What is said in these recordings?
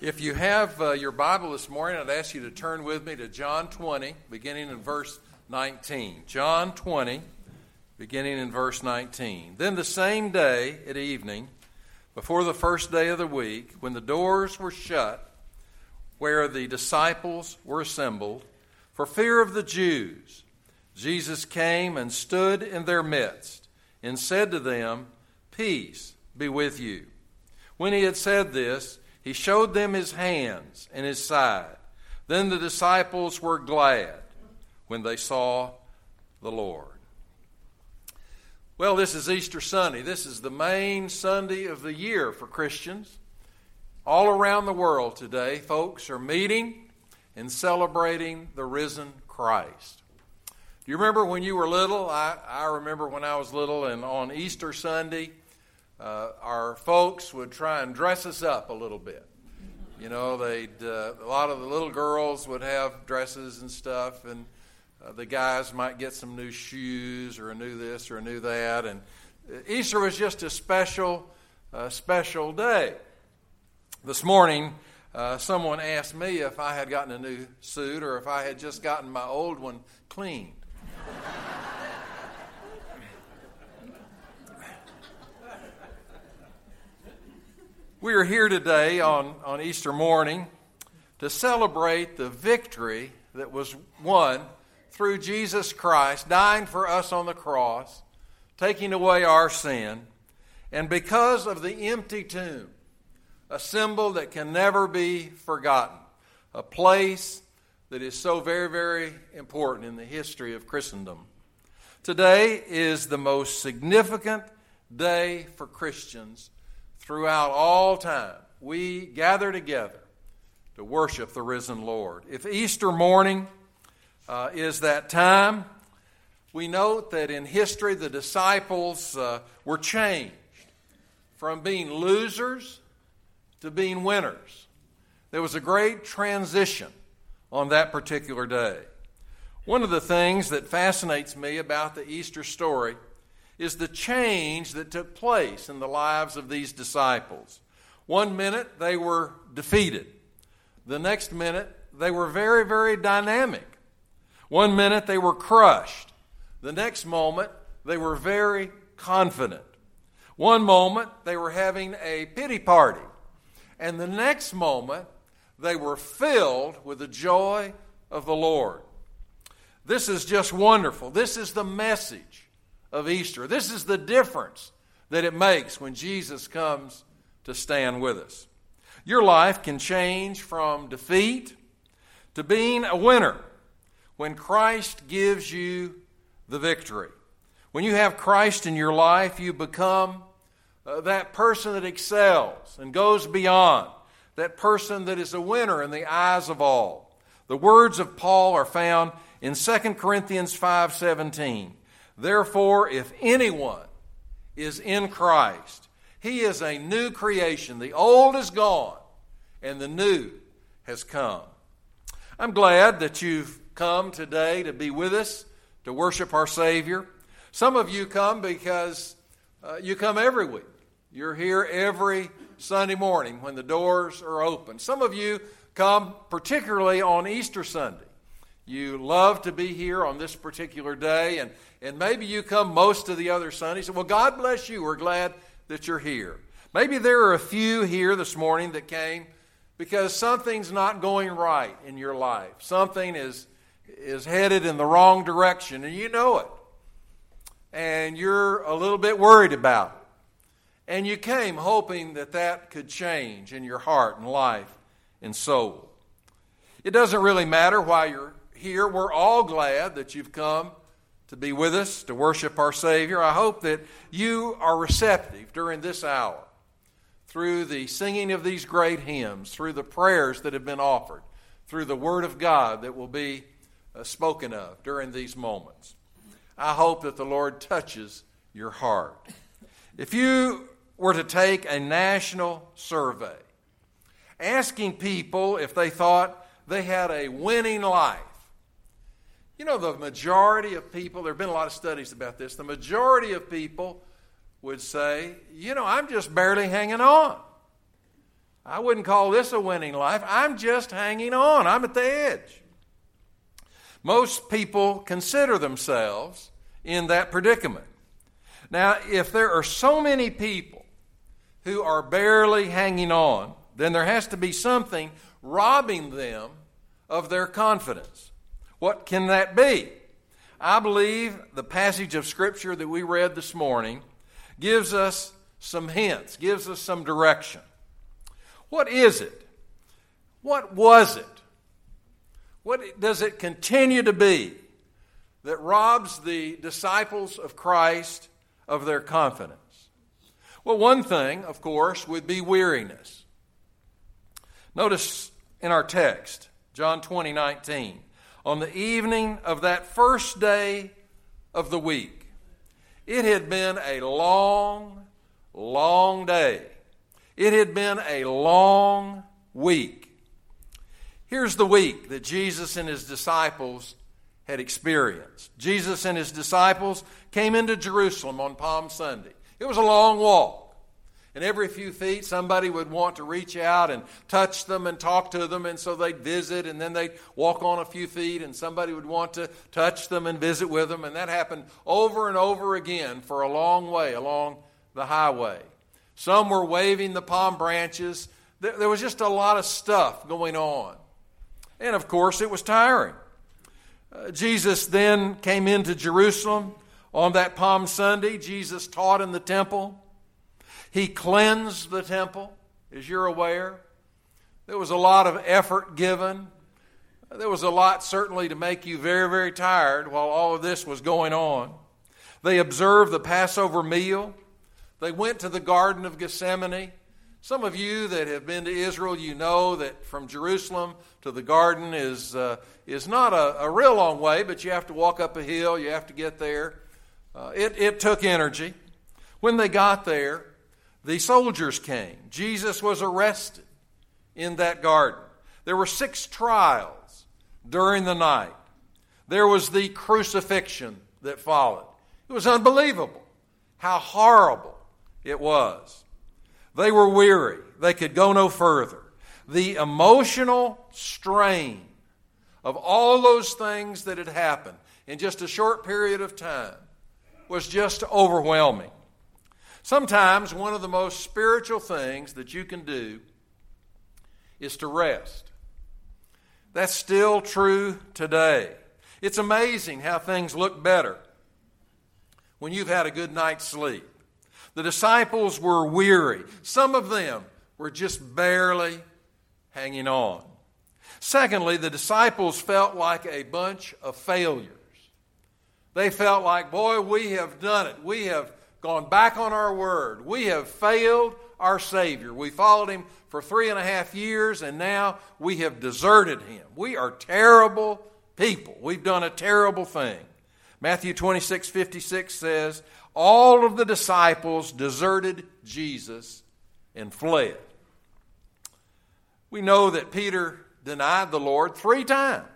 If you have uh, your Bible this morning, I'd ask you to turn with me to John 20, beginning in verse 19. John 20, beginning in verse 19. Then the same day at evening, before the first day of the week, when the doors were shut, where the disciples were assembled, for fear of the Jews, Jesus came and stood in their midst and said to them, Peace be with you. When he had said this, he showed them his hands and his side. Then the disciples were glad when they saw the Lord. Well, this is Easter Sunday. This is the main Sunday of the year for Christians. All around the world today, folks are meeting and celebrating the risen Christ. Do you remember when you were little? I, I remember when I was little, and on Easter Sunday, uh, our folks would try and dress us up a little bit. You know, they'd uh, a lot of the little girls would have dresses and stuff, and uh, the guys might get some new shoes or a new this or a new that. And Easter was just a special, uh, special day. This morning, uh, someone asked me if I had gotten a new suit or if I had just gotten my old one cleaned. We are here today on, on Easter morning to celebrate the victory that was won through Jesus Christ dying for us on the cross, taking away our sin, and because of the empty tomb, a symbol that can never be forgotten, a place that is so very, very important in the history of Christendom. Today is the most significant day for Christians throughout all time, we gather together to worship the risen Lord. If Easter morning uh, is that time, we note that in history the disciples uh, were changed from being losers to being winners. There was a great transition on that particular day. One of the things that fascinates me about the Easter story is the change that took place in the lives of these disciples. One minute they were defeated, the next minute they were very, very dynamic. One minute they were crushed, the next moment they were very confident. One moment they were having a pity party, and the next moment they were filled with the joy of the Lord. This is just wonderful. This is the message of Easter. This is the difference that it makes when Jesus comes to stand with us. Your life can change from defeat to being a winner when Christ gives you the victory. When you have Christ in your life, you become uh, that person that excels and goes beyond, that person that is a winner in the eyes of all. The words of Paul are found in 2 Corinthians 5:17. Therefore, if anyone is in Christ, he is a new creation. The old is gone, and the new has come. I'm glad that you've come today to be with us, to worship our Savior. Some of you come because uh, you come every week. You're here every Sunday morning when the doors are open. Some of you come particularly on Easter Sunday. You love to be here on this particular day, and and maybe you come most of the other Sundays. Well, God bless you. We're glad that you're here. Maybe there are a few here this morning that came because something's not going right in your life. Something is, is headed in the wrong direction, and you know it. And you're a little bit worried about it. And you came hoping that that could change in your heart and life and soul. It doesn't really matter why you're here. We're all glad that you've come to be with us, to worship our Savior. I hope that you are receptive during this hour through the singing of these great hymns, through the prayers that have been offered, through the Word of God that will be uh, spoken of during these moments. I hope that the Lord touches your heart. If you were to take a national survey asking people if they thought they had a winning life, you know, the majority of people, there have been a lot of studies about this, the majority of people would say, you know, I'm just barely hanging on. I wouldn't call this a winning life. I'm just hanging on. I'm at the edge. Most people consider themselves in that predicament. Now, if there are so many people who are barely hanging on, then there has to be something robbing them of their confidence. What can that be? I believe the passage of Scripture that we read this morning gives us some hints, gives us some direction. What is it? What was it? What does it continue to be that robs the disciples of Christ of their confidence? Well, one thing, of course, would be weariness. Notice in our text, John 20, 19, on the evening of that first day of the week, it had been a long, long day. It had been a long week. Here's the week that Jesus and his disciples had experienced. Jesus and his disciples came into Jerusalem on Palm Sunday. It was a long walk. And every few feet, somebody would want to reach out and touch them and talk to them, and so they'd visit, and then they'd walk on a few feet, and somebody would want to touch them and visit with them. And that happened over and over again for a long way along the highway. Some were waving the palm branches. There was just a lot of stuff going on. And of course, it was tiring. Uh, Jesus then came into Jerusalem on that Palm Sunday. Jesus taught in the temple. He cleansed the temple, as you're aware. There was a lot of effort given. There was a lot, certainly, to make you very, very tired while all of this was going on. They observed the Passover meal. They went to the Garden of Gethsemane. Some of you that have been to Israel, you know that from Jerusalem to the garden is, uh, is not a, a, real long way, but you have to walk up a hill, you have to get there. Uh, it, it took energy. When they got there, the soldiers came. Jesus was arrested in that garden. There were six trials during the night. There was the crucifixion that followed. It was unbelievable how horrible it was. They were weary. They could go no further. The emotional strain of all those things that had happened in just a short period of time was just overwhelming. Sometimes one of the most spiritual things that you can do is to rest. That's still true today. It's amazing how things look better when you've had a good night's sleep. The disciples were weary. Some of them were just barely hanging on. Secondly, the disciples felt like a bunch of failures. They felt like, boy, we have done it. We have gone back on our word. We have failed our Savior. We followed him for three and a half years, and now we have deserted him. We are terrible people. We've done a terrible thing. Matthew 26 56 says, all of the disciples deserted Jesus and fled. We know that Peter denied the Lord three times.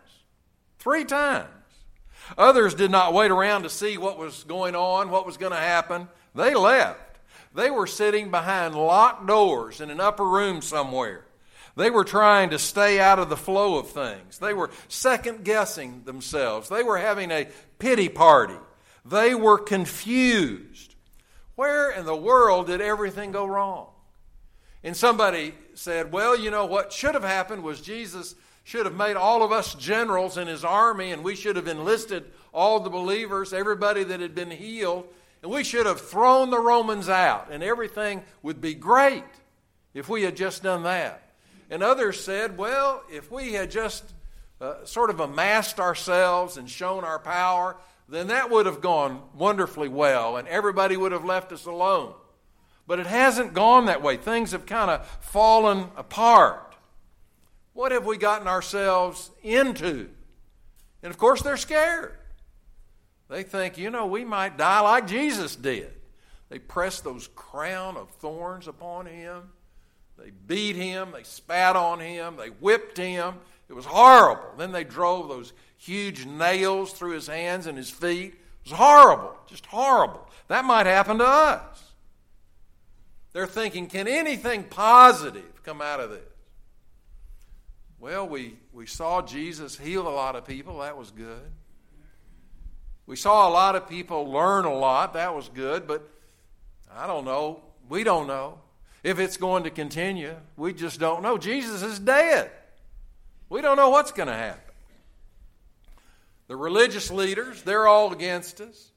Three times. Others did not wait around to see what was going on, what was going to happen. They left. They were sitting behind locked doors in an upper room somewhere. They were trying to stay out of the flow of things. They were second guessing themselves. They were having a pity party. They were confused. Where in the world did everything go wrong? And somebody said, Well, you know, what should have happened was Jesus should have made all of us generals in his army, and we should have enlisted all the believers, everybody that had been healed, and we should have thrown the Romans out, and everything would be great if we had just done that. And others said, Well, if we had just uh, sort of amassed ourselves and shown our power, then that would have gone wonderfully well and everybody would have left us alone. But it hasn't gone that way. Things have kind of fallen apart. What have we gotten ourselves into? And of course, they're scared. They think, you know, we might die like Jesus did. They pressed those crown of thorns upon him. They beat him. They spat on him. They whipped him. It was horrible. Then they drove those huge nails through his hands and his feet. It was horrible, just horrible. That might happen to us. They're thinking, can anything positive come out of this? Well, we, we saw Jesus heal a lot of people. That was good. We saw a lot of people learn a lot. That was good. But I don't know. We don't know if it's going to continue. We just don't know. Jesus is dead. We don't know what's going to happen. The religious leaders, they're all against us.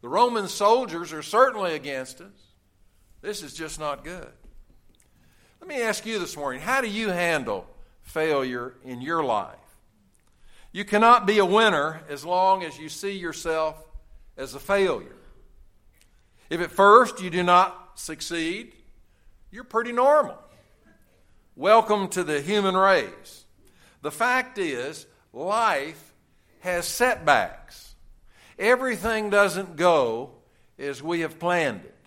The Roman soldiers are certainly against us. This is just not good. Let me ask you this morning how do you handle failure in your life? You cannot be a winner as long as you see yourself as a failure. If at first you do not succeed, you're pretty normal. Welcome to the human race. The fact is, life has setbacks. Everything doesn't go as we have planned it.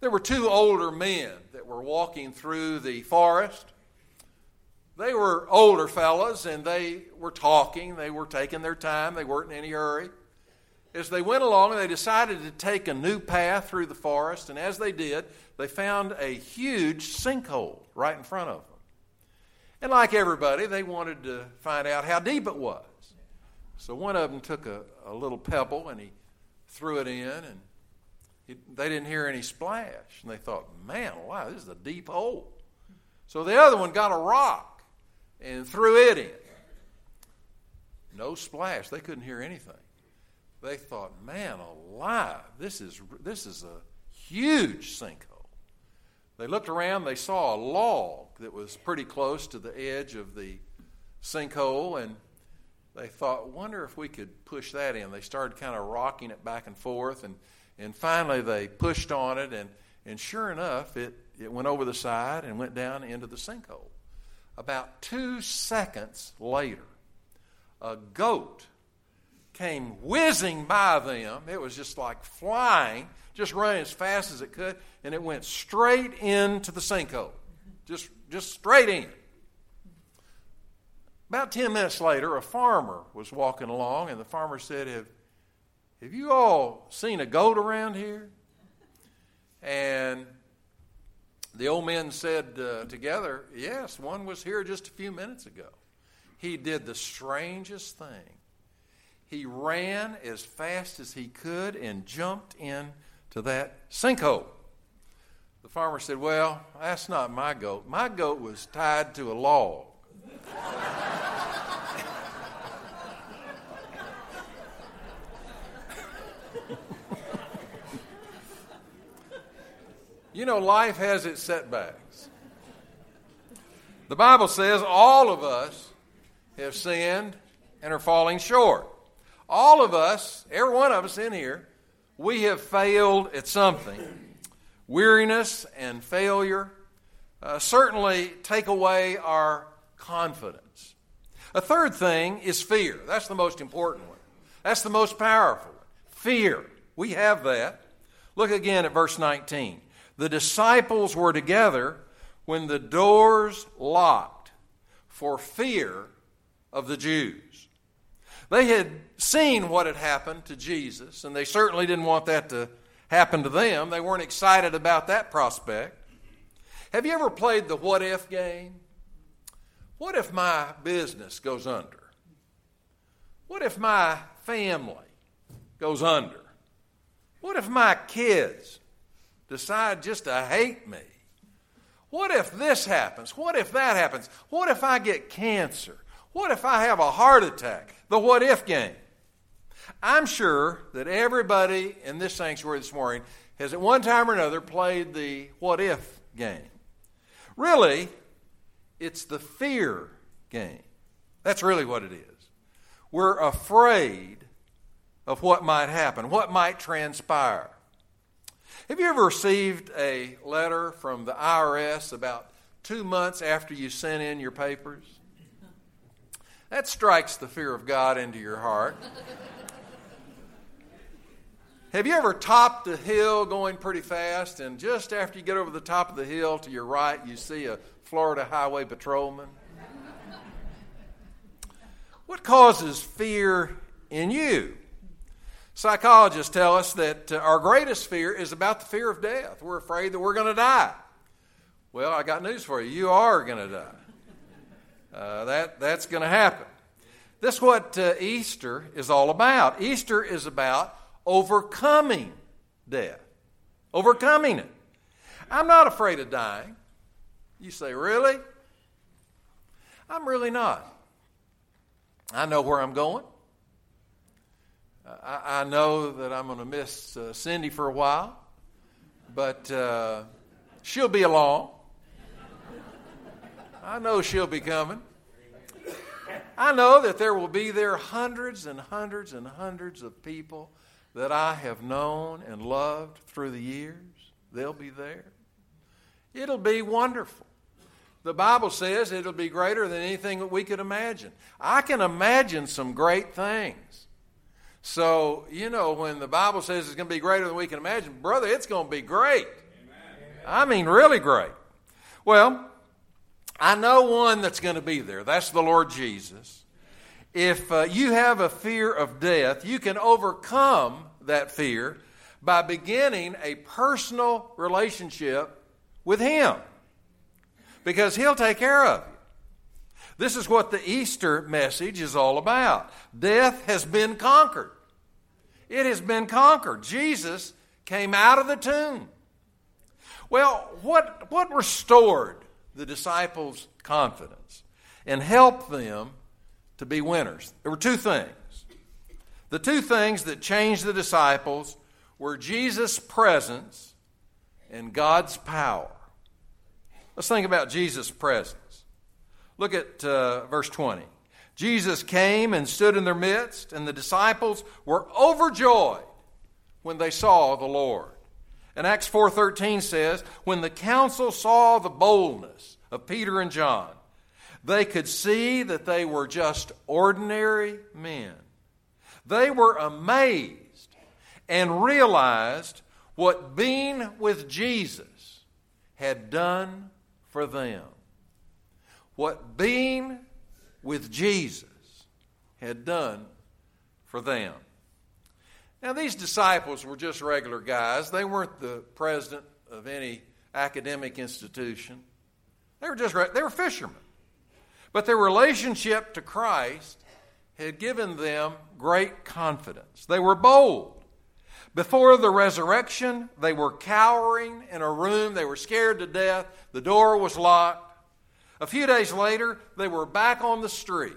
There were two older men that were walking through the forest. They were older fellows and they were talking. They were taking their time. They weren't in any hurry. As they went along, they decided to take a new path through the forest, and as they did, they found a huge sinkhole right in front of them. And like everybody, they wanted to find out how deep it was. So one of them took a, a little pebble and he threw it in, and he, they didn't hear any splash. And they thought, man, wow, this is a deep hole. So the other one got a rock and threw it in. No splash. They couldn't hear anything. They thought, man alive, this is, this is a huge sinkhole. They looked around, they saw a log that was pretty close to the edge of the sinkhole, and they thought, wonder if we could push that in. They started kind of rocking it back and forth, and, and finally they pushed on it, and, and sure enough, it, it went over the side and went down into the sinkhole. About two seconds later, a goat came whizzing by them. It was just like flying, just running as fast as it could, and it went straight into the sinkhole. Just, just straight in. About 10 minutes later, a farmer was walking along, and the farmer said, Have, have you all seen a goat around here? And the old men said uh, together, Yes, one was here just a few minutes ago. He did the strangest thing he ran as fast as he could and jumped into that sinkhole. The farmer said, Well, that's not my goat. My goat was tied to a log. You know, life has its setbacks. The Bible says all of us have sinned and are falling short. All of us, every one of us in here, we have failed at something. Weariness and failure uh, certainly take away our confidence. A third thing is fear. That's the most important one. That's the most powerful one. Fear. We have that. Look again at verse 19. The disciples were together when the doors locked for fear of the Jews. They had seen what had happened to Jesus, and they certainly didn't want that to happen to them. They weren't excited about that prospect. Have you ever played the what if game? What if my business goes under? What if my family goes under? What if my kids decide just to hate me? What if this happens? What if that happens? What if I get cancer? What if I have a heart attack? The what if game. I'm sure that everybody in this sanctuary this morning has at one time or another played the what if game. Really, it's the fear game. That's really what it is. We're afraid of what might happen, what might transpire. Have you ever received a letter from the IRS about two months after you sent in your papers? That strikes the fear of God into your heart. Have you ever topped a hill going pretty fast, and just after you get over the top of the hill to your right, you see a Florida highway patrolman? What causes fear in you? Psychologists tell us that uh, our greatest fear is about the fear of death. We're afraid that we're going to die. Well, I got news for you. You are going to die. Uh, that, that's going to happen. This is what uh, Easter is all about. Easter is about overcoming death, overcoming it. I'm not afraid of dying. You say, really? I'm really not. I know where I'm going. I, I know that I'm going to miss uh, Cindy for a while, but uh, she'll be along. I know she'll be coming. I know that there will be there hundreds and hundreds and hundreds of people that I have known and loved through the years. They'll be there. It'll be wonderful. The Bible says it'll be greater than anything that we could imagine. I can imagine some great things. So, you know, when the Bible says it's going to be greater than we can imagine, brother, it's going to be great. Amen. I mean, really great. Well, I know one that's going to be there. That's the Lord Jesus. If uh, you have a fear of death, you can overcome that fear by beginning a personal relationship with Him because He'll take care of you. This is what the Easter message is all about. Death has been conquered. It has been conquered. Jesus came out of the tomb. Well, what, what restored the disciples' confidence and helped them to be winners? There were two things. The two things that changed the disciples were Jesus' presence and God's power. Let's think about Jesus' presence. Look at uh, verse 20. Jesus came and stood in their midst, and the disciples were overjoyed when they saw the Lord. And Acts 4:13 says, when the council saw the boldness of Peter and John, they could see that they were just ordinary men. They were amazed and realized what being with Jesus had done for them what being with Jesus had done for them. Now, these disciples were just regular guys. They weren't the president of any academic institution. They were just they were fishermen. But their relationship to Christ had given them great confidence. They were bold. Before the resurrection, they were cowering in a room. They were scared to death. The door was locked. A few days later, they were back on the street,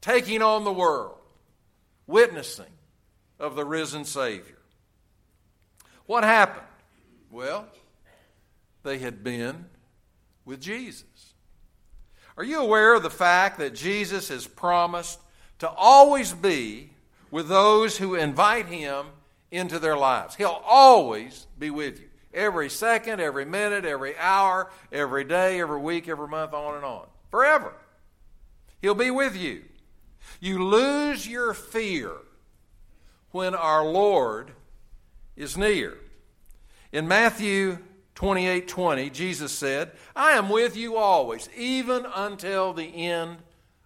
taking on the world, witnessing of the risen Savior. What happened? Well, they had been with Jesus. Are you aware of the fact that Jesus has promised to always be with those who invite him into their lives? He'll always be with you. Every second, every minute, every hour, every day, every week, every month, on and on. Forever. He'll be with you. You lose your fear when our Lord is near. In Matthew 28 20, Jesus said, I am with you always, even until the end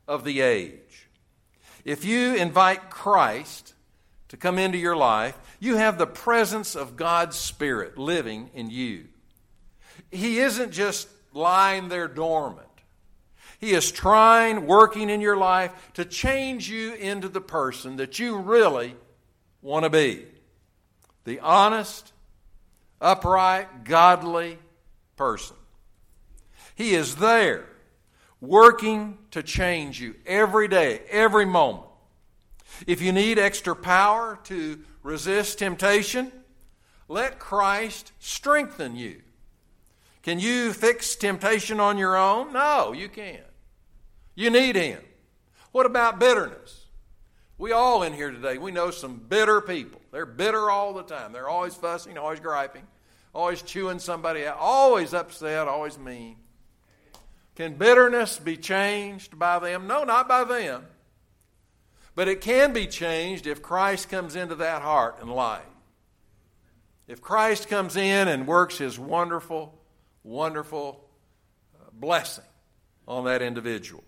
of the age. If you invite Christ to come into your life, you have the presence of God's Spirit living in you. He isn't just lying there dormant. He is trying, working in your life to change you into the person that you really want to be the honest, upright, godly person. He is there working to change you every day, every moment. If you need extra power to resist temptation, let Christ strengthen you. Can you fix temptation on your own? No, you can't. You need Him. What about bitterness? We all in here today, we know some bitter people. They're bitter all the time. They're always fussing, always griping, always chewing somebody out, always upset, always mean. Can bitterness be changed by them? No, not by them. But it can be changed if Christ comes into that heart and life. If Christ comes in and works his wonderful, wonderful uh, blessing on that individual.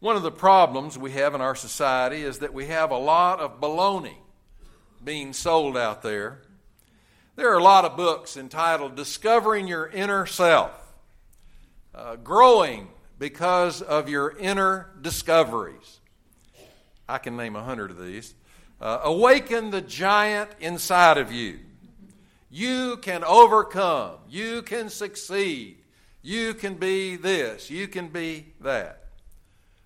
One of the problems we have in our society is that we have a lot of baloney being sold out there. There are a lot of books entitled Discovering Your Inner Self, uh, Growing Because of Your Inner Discoveries. I can name a hundred of these. Uh, awaken the giant inside of you. You can overcome. You can succeed. You can be this. You can be that.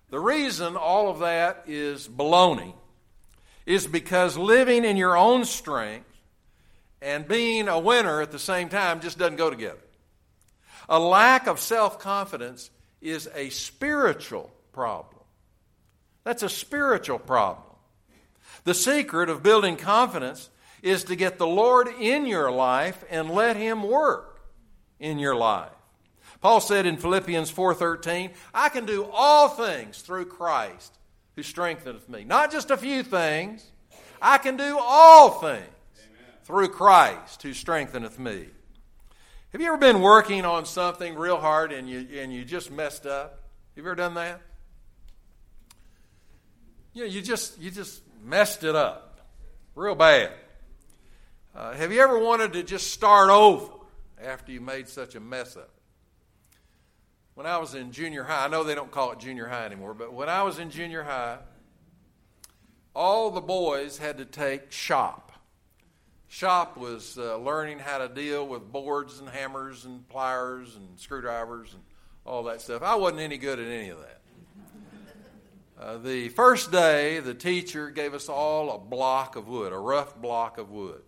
The reason all of that is baloney is because living in your own strength and being a winner at the same time just doesn't go together. A lack of self confidence is a spiritual problem. That's a spiritual problem. The secret of building confidence is to get the Lord in your life and let Him work in your life. Paul said in Philippians 4:13, "I can do all things through Christ who strengtheneth me." Not just a few things. I can do all things Amen. through Christ who strengtheneth me. Have you ever been working on something real hard and you and you just messed up? Have you ever done that? You know, you just you just messed it up real bad. Uh, have you ever wanted to just start over after you made such a mess up? when I was in junior high, I know they don't call it junior high anymore, but when I was in junior high, all the boys had to take shop. Shop was uh, learning how to deal with boards and hammers and pliers and screwdrivers and all that stuff. I wasn't any good at any of that. Uh, the first day, the teacher gave us all a block of wood, a rough block of wood.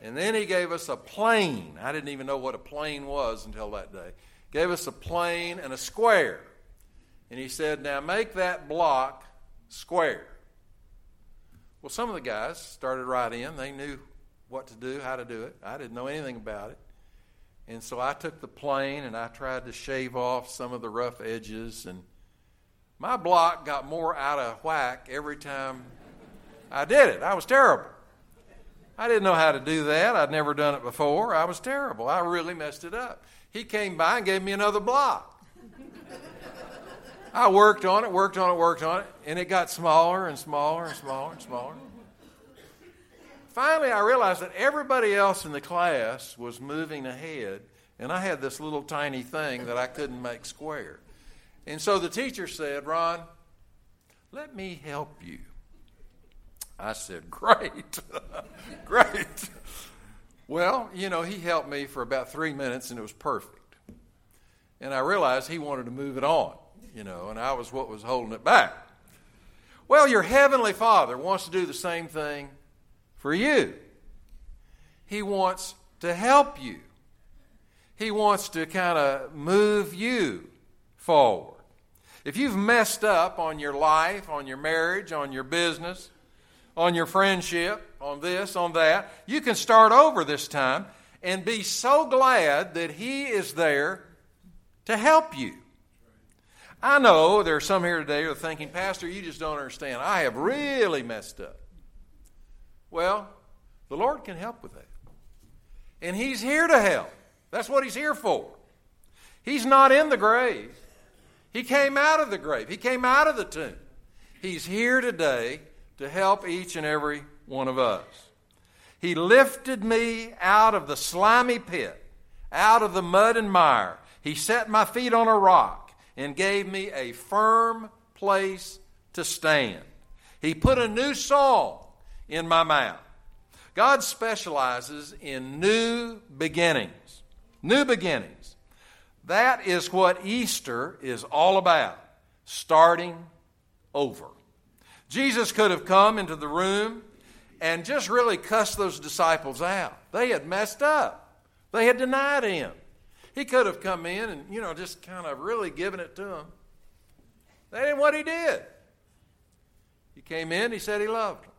And then he gave us a plane. I didn't even know what a plane was until that day gave us a plane and a square. And he said, Now make that block square. Well, some of the guys started right in. They knew what to do, how to do it. I didn't know anything about it. And so I took the plane and I tried to shave off some of the rough edges. And my block got more out of whack every time I did it. I was terrible. I didn't know how to do that. I'd never done it before. I was terrible. I really messed it up. He came by and gave me another block. I worked on it, worked on it, worked on it, and it got smaller and smaller and smaller and smaller. Finally, I realized that everybody else in the class was moving ahead, and I had this little tiny thing that I couldn't make square. And so the teacher said, Ron, let me help you. I said, Great, great. Well, you know, he helped me for about three minutes and it was perfect. And I realized he wanted to move it on, you know, and I was what was holding it back. Well, your Heavenly Father wants to do the same thing for you. He wants to help you, He wants to kind of move you forward. If you've messed up on your life, on your marriage, on your business, on your friendship, on this, on that. You can start over this time and be so glad that He is there to help you. I know there are some here today who are thinking, Pastor, you just don't understand. I have really messed up. Well, the Lord can help with that. And He's here to help. That's what He's here for. He's not in the grave. He came out of the grave, He came out of the tomb. He's here today to help each and every one of us. He lifted me out of the slimy pit, out of the mud and mire. He set my feet on a rock and gave me a firm place to stand. He put a new song in my mouth. God specializes in new beginnings. New beginnings. That is what Easter is all about starting over. Jesus could have come into the room and just really cussed those disciples out. They had messed up, they had denied him. He could have come in and, you know, just kind of really given it to them. That ain't what he did. He came in, he said he loved them,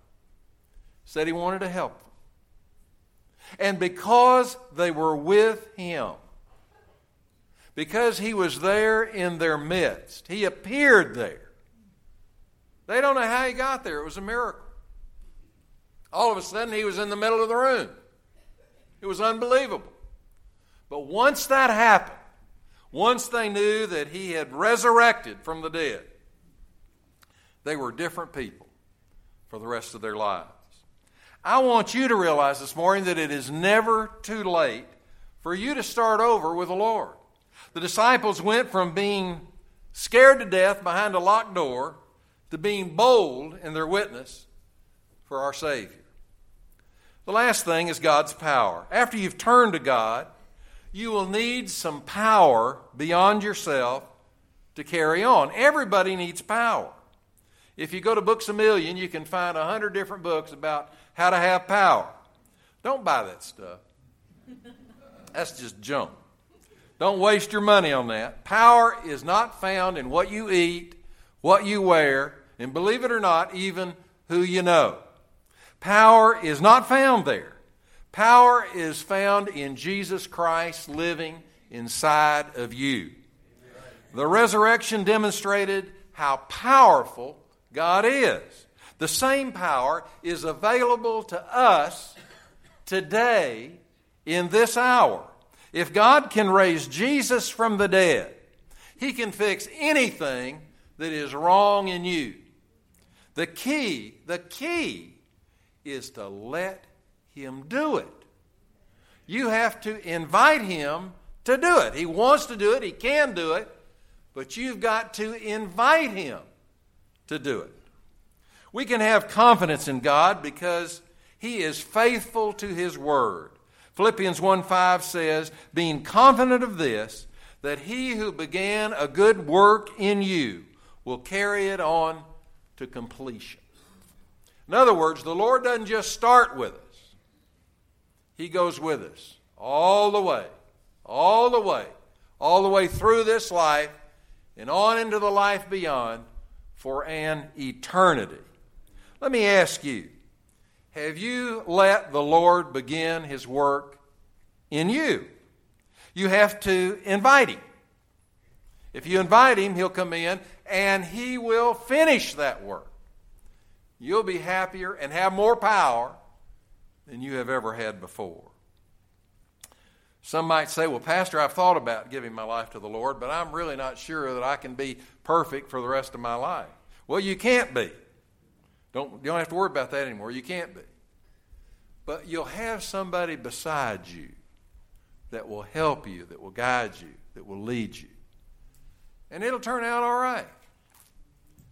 said he wanted to help them. And because they were with him, because he was there in their midst, he appeared there. They don't know how he got there. It was a miracle. All of a sudden, he was in the middle of the room. It was unbelievable. But once that happened, once they knew that he had resurrected from the dead, They were different people for the rest of their lives. I want you to realize this morning that it is never too late for you to start over with the Lord. The disciples went from being scared to death behind a locked door to being bold in their witness for our Savior. The last thing is God's power. After you've turned to God, you will need some power beyond yourself to carry on. Everybody needs power. If you go to Books a Million, you can find a hundred different books about how to have power. Don't buy that stuff. That's just junk. Don't waste your money on that. Power is not found in what you eat, what you wear, and believe it or not, even who you know. Power is not found there. Power is found in Jesus Christ living inside of you. The resurrection demonstrated how powerful God is. The same power is available to us today in this hour. If God can raise Jesus from the dead, He can fix anything that is wrong in you. The key, the key is to let Him do it. You have to invite Him to do it. He wants to do it, He can do it, but you've got to invite Him to do it. We can have confidence in God because He is faithful to His Word. Philippians 1 5 says, Being confident of this, that He who began a good work in you will carry it on to completion. In other words, the Lord doesn't just start with us, He goes with us all the way, all the way, all the way through this life and on into the life beyond for an eternity. Let me ask you have you let the Lord begin His work in you? You have to invite Him. If you invite Him, He'll come in and He will finish that work you'll be happier and have more power than you have ever had before. Some might say, Well, Pastor, I've thought about giving my life to the Lord, but I'm really not sure that I can be perfect for the rest of my life. Well, you can't be. Don't, you don't have to worry about that anymore. You can't be. But you'll have somebody beside you that will help you, that will guide you, that will lead you. And it'll turn out all right.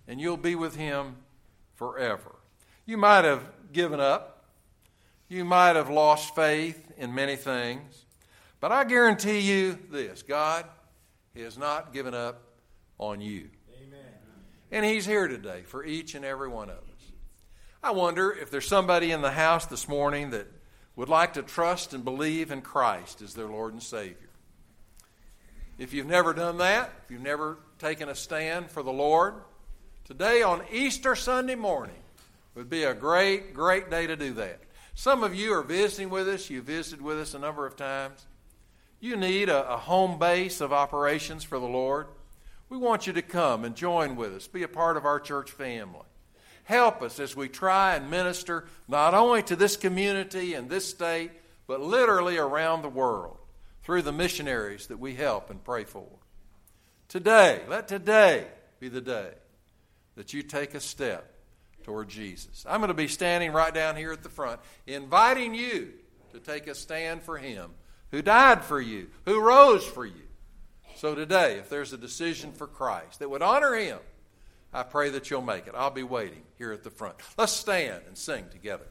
And you'll be with Him forever. You might have given up. You might have lost faith in many things. But I guarantee you this God has not given up on you. Amen. And He's here today for each and every one of us. I wonder if there's somebody in the house this morning that would like to trust and believe in Christ as their Lord and Savior. If you've never done that, if you've never taken a stand for the Lord, Today, on Easter Sunday morning, would be a great, great day to do that. Some of you are visiting with us. you've visited with us a number of times. You need a, a, home base of operations for the Lord. We want you to come and join with us, be a part of our church family. Help us as we try and minister not only to this community and this state, but literally around the world through the missionaries that we help and pray for. Today, let today be the day that you take a step toward Jesus. I'm going to be standing right down here at the front, inviting you to take a stand for Him who died for you, who rose for you. So today, if there's a decision for Christ that would honor Him, I pray that you'll make it. I'll be waiting here at the front. Let's stand and sing together.